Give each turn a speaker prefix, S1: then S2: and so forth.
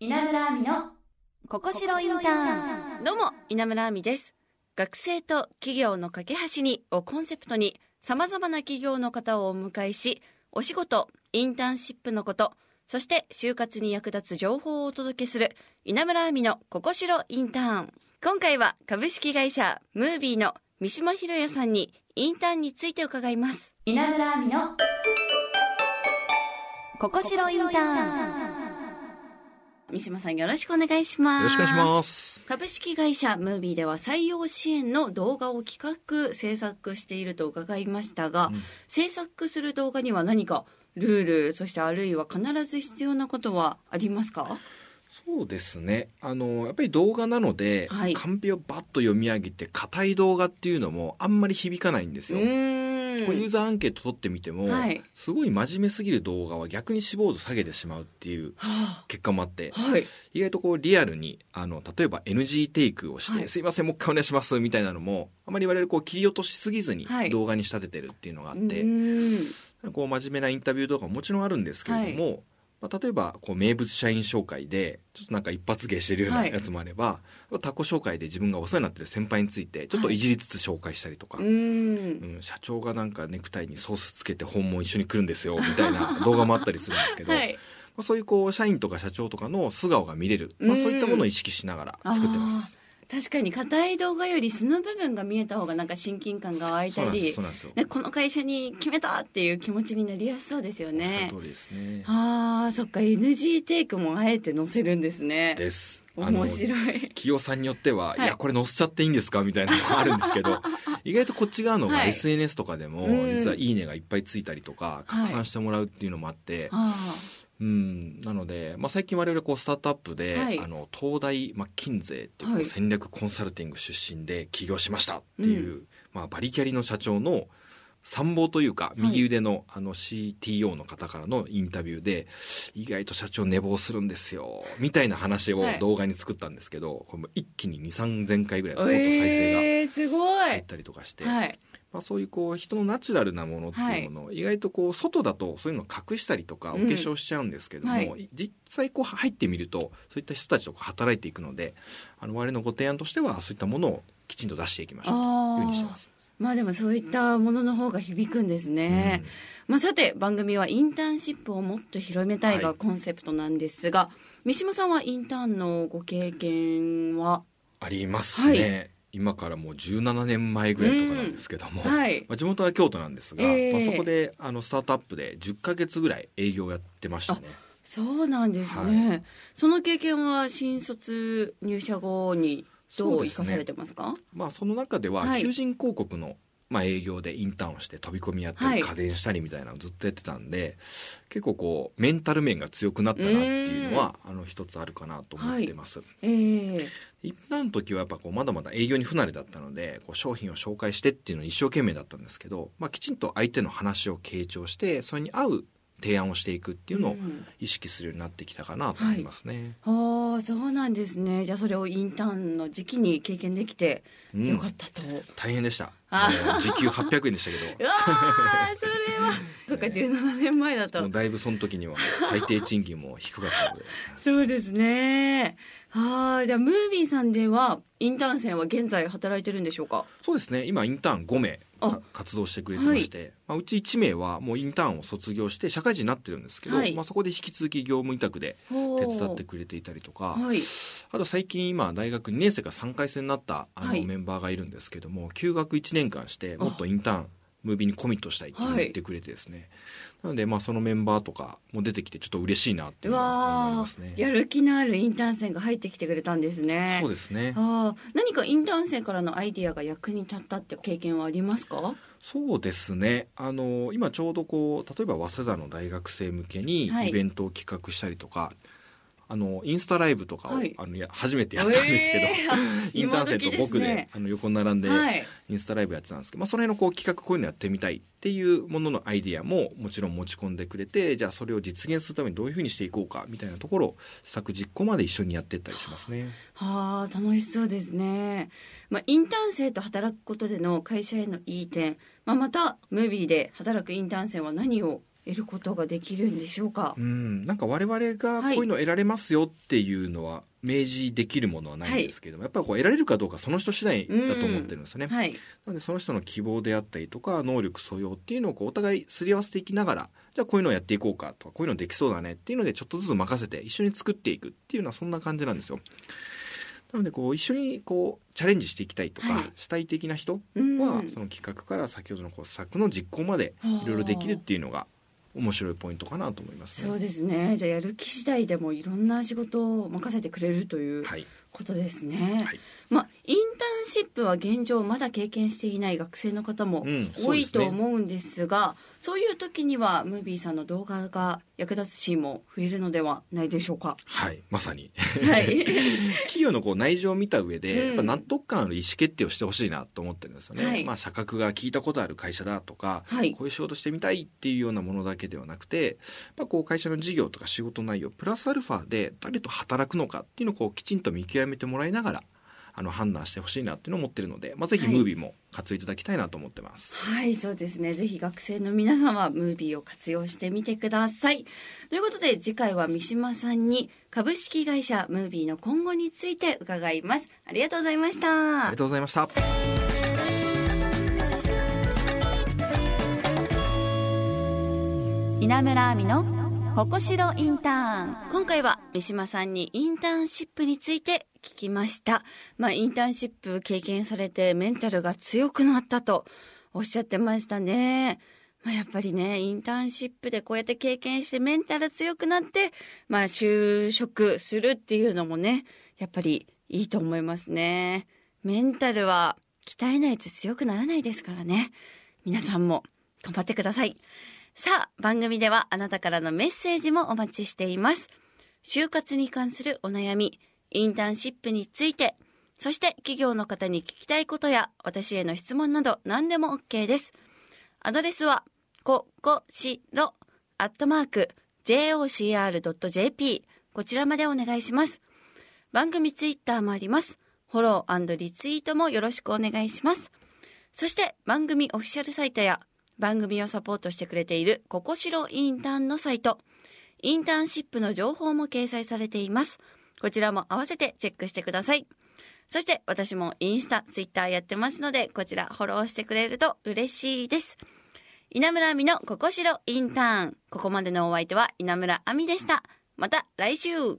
S1: 稲村亜美のここしろインターン。
S2: どうも稲村亜美です。学生と企業の架け橋にをコンセプトにさまざまな企業の方をお迎えしお仕事インターンシップのことそして就活に役立つ情報をお届けする稲村亜美のここしろインターン。今回は株式会社ムービーの三島博也さんにインターンについて伺います。
S1: 稲村亜美のここしろインターン
S2: 三島さんよろしくお願いします
S3: よろしくお願いします。
S2: 株式会社ムービーでは採用支援の動画を企画制作していると伺いましたが、
S3: うん
S2: 制作する動画には何かルールそしてあるいは必ず必要なことはありますか？
S3: そうですね。あの、やっぱり動画なので、
S2: はい
S3: カンペをバッと読み上げて、硬い動画っていうのもあんまり響かないんですよ。
S2: ー
S3: こうユーザーアンケート取ってみても、
S2: はい。
S3: すごい真面目すぎる動画は逆に志望度下げてしまうっていう
S2: は
S3: 結果もあって
S2: あ、はい。
S3: 意外とこうリアルに、あの、例えば NG テイクをして、
S2: はい。
S3: すいません、もう一回お願いします、みたいなのも、あまり我々こう切り落としすぎずに
S2: はい。
S3: 動画に仕立ててるっていうのがあって、こう真面目なインタビュー動画ももちろんあるんですけれども、まあ、例えばこう名物社員紹介でちょっとなんか一発芸してるような
S2: はい。
S3: やつもあれば、他己紹介で自分がお世話になってる先輩についてちょっとい。じりつつ紹介したりとか、
S2: うーん。
S3: うん社長がなんかネクタイにソースつけて本も一緒に来るんですよみたいな 動画もあったりするんですけど、
S2: はい。
S3: まあ、そういうこう社員とか社長とかの素顔が見れる、まあ、
S2: うん。
S3: そういったものを意識しながら作ってます。
S2: 確かに硬い動画より素の部分が見えた方がなんか親近感が湧いたりこの会社に決めたっていう気持ちになりやすそうですよね。
S3: ね。
S2: ああそっか NG テイクもあえて載せるんですね。
S3: です。
S2: 面白い。
S3: 企業さんによっては、
S2: はい。
S3: い、やこれ載せちゃっていいんですか？みたいなのがあるんですけど 意外とこっち側の SNS とかでも、
S2: うん。
S3: 実は「いいね」がいっぱいついたりとか拡散してもらうっていうのもあって、
S2: あ
S3: うん。なので、まあ、最近我々こうスタートアップで、
S2: はい。
S3: あの東大マッキンゼーっていう戦略コンサルティング出身で起業しましたっていう、まあ、バリキャリの社長の参謀というか
S2: い。
S3: 右腕のあの CTO の方からのインタビューで意外と社長寝坊するんですよみたいな話を
S2: はい。
S3: 動画に作ったんですけど、これも一気に2 3 0 0回ぐらい
S2: あ
S3: ポッと再生が
S2: えー、すごい。
S3: 入ったりとかして、
S2: はい
S3: まあ、そういうこう人のナチュラルなものっていうものを、意外とこう外だとそういうのを隠したりとかお
S2: うん。
S3: 化粧しちゃうんですけども、
S2: はい。
S3: 実際こう入ってみるとそういった人たちと働いていくのであの我々のご提案としてはそういったものをきちんと出していきましょうというふうにしてます。
S2: まあでもそういったものの方が響くんですね、まあ、さて番組はインターンシップをもっと広めたいが
S3: はい。
S2: コンセプトなんですが、三島さんはインターンのご経験は？
S3: ありますね、今からもう17年前ぐらいとかなんですけども、
S2: はい。
S3: まあ、地元は京都なんですが、
S2: ええ。
S3: まあ、そこであのスタートアップで10ヶ月ぐらい営業をやってましたね。
S2: そうなんですね、
S3: は
S2: その経験は新卒入社後にど
S3: そう
S2: 生かされてますか？
S3: まあ、その中では
S2: はい。
S3: 求人広告の、まあ、営業でインターンをして飛び込みやった
S2: はい。
S3: り家電したりみたいなのをずっとやってたんで、結構こうメンタル面が強くなったなっていうのはあの一つあるかなと思ってます、
S2: ええ。
S3: インターンの時はやっぱこうまだまだ営業に不慣れだったのでこう商品を紹介してっていうのに一生懸命だったんですけど、まあ、きちんと相手の話を傾聴してそれに合う提案をしていくっていうのを
S2: ん。
S3: 意識するようになってきたかなと思いますね、
S2: ああそうなんですね。じゃあそれをインターンの時期に経験できて
S3: うん。
S2: よかったと、
S3: 大変でした。時給800円でしたけど。
S2: うわあそれは。そっか17年前だと。
S3: だいぶその時には最低賃金も低かったので。
S2: そうですね。ああじゃあムービーさんではインターン生は現在働いてるんでしょうか？
S3: そうですね。今インターン5名活動してくれてまして、まあ、うち1名はもうインターンを卒業して社会人になってるんですけど、
S2: はい。
S3: まあ、そこで引き続き業務委託で手
S2: 手
S3: 伝ってくれていたりとか、
S2: はい。
S3: あと最近今大学2年生から3回生になったあの
S2: はい。
S3: メンバーがいるんですけども、休学1年間してもっとインターンムービーにコミットしたいって言ってくれてですね、なのでまあそのメンバーとかも出てきてちょっと嬉しいなっていううのは思い
S2: わ
S3: ますね。
S2: ーやる気のあるインターン生が入ってきてくれたんですね。
S3: そうですね。
S2: あー何かインターン生からのアイディアが役に立ったって経験はありますか？
S3: そうですね。あの今ちょうどこう例えば早稲田の大学生向けに
S2: はい。
S3: イベントを企画したりとか、あのインスタライブとかを、
S2: はい。
S3: あのや初めてやったんですけど、
S2: えー。
S3: インターン生と僕で
S2: ね。
S3: あの横に並んで、
S2: はい。
S3: インスタライブやってたんですけど、まあ、その辺のこう企画こういうのやってみたいっていうもののアイディアももちろん持ち込んでくれてじゃあそれを実現するためにどういうふうにしていこうかみたいなところを作実行まで一緒にやっていったりしますね。
S2: はあ楽しそうですね、まあ、インターン生と働くことでの会社へのいい点、まあ、またムービーで働くインターン生は何を得ることができるんでしょうか？
S3: う。ん、なんか我々がこういうの得られますよっていうのは明示できるものはないんですけども、やっぱりこう得られるかどうかその人次第だと思ってるんですよね。
S2: はい。
S3: なのでその人の希望であったりとか能力素養っていうのをこうお互いすり合わせていきながらじゃあこういうのをやっていこうかとかこういうのできそうだねっていうのでちょっとずつ任せて一緒に作っていくっていうのはそんな感じなんですよ。なのでこう一緒にこうチャレンジしていきたいとか、
S2: はい
S3: 主体的な人
S2: うん
S3: はその企画から先ほどのこう作の実行までいろいろできるっていうのが面白いポイントかなと思いますね。
S2: そうですね。じゃあやる気次第でもいろんな仕事を任せてくれるという
S3: はい、
S2: ことですね。
S3: はい
S2: まあインターンシップは現状まだ経験していない学生の方も
S3: うん
S2: 多いと
S3: そうですね
S2: 思うんですが、そういう時にはムービーさんの動画が役立つシーンも増えるのではないでしょうか。
S3: はい、まさに。
S2: はい。
S3: 企業のこう内情を見た上で、
S2: うん。
S3: やっぱ納得感ある意思決定をしてほしいなと思ってるんですよね、
S2: はい。
S3: まあ、社格が聞いたことある会社だとか、
S2: はい。
S3: こういう仕事してみたいっていうようなものだけではなくてやっぱこう会社の事業とか仕事内容プラスアルファで誰と働くのかっていうのをこうきちんと見極めてもらいながらあの判断してほしいなっていうのを思ってるので、まあ、ぜひ
S2: はい
S3: ムービーも活用いただきたいなと思ってます。
S2: はい、そうですね。ぜひ学生の皆さんはムービーを活用してみてください。ということで次回は三島さんに株式会社ムービーの今後について伺います。ありがとうございました。
S3: ありがとうございました。
S1: 稲村亜美のここしろインターン
S2: 今回は三島さんにインターンシップについて聞きました。まあ、インターンシップ経験されてメンタルが強くなったとおっしゃってましたね。まあ、やっぱりね、インターンシップでこうやって経験してメンタル強くなって、まあ、就職するっていうのもね、やっぱりいいと思いますね。メンタルは鍛えないと強くならないですからね。皆さんも頑張ってください。さあ、番組ではあなたからのメッセージもお待ちしています。就活に関するお悩み、インターンシップについて、そして企業の方に聞きたいことや私への質問など何でも OK です。アドレスは、ここしろ、アットマーク、jocr.jp、こちらまでお願いします。番組ツイッターもあります。フォローリツイートもよろしくお願いします。そして番組オフィシャルサイトや番組をサポートしてくれているココシロインターンのサイト、インターンシップの情報も掲載されています。こちらも合わせてチェックしてください。そして私もインスタ、ツイッターやってますので、こちらフォローしてくれると嬉しいです。稲村亜美のココシロインターン。ここまでのお相手は稲村亜美でした。また来週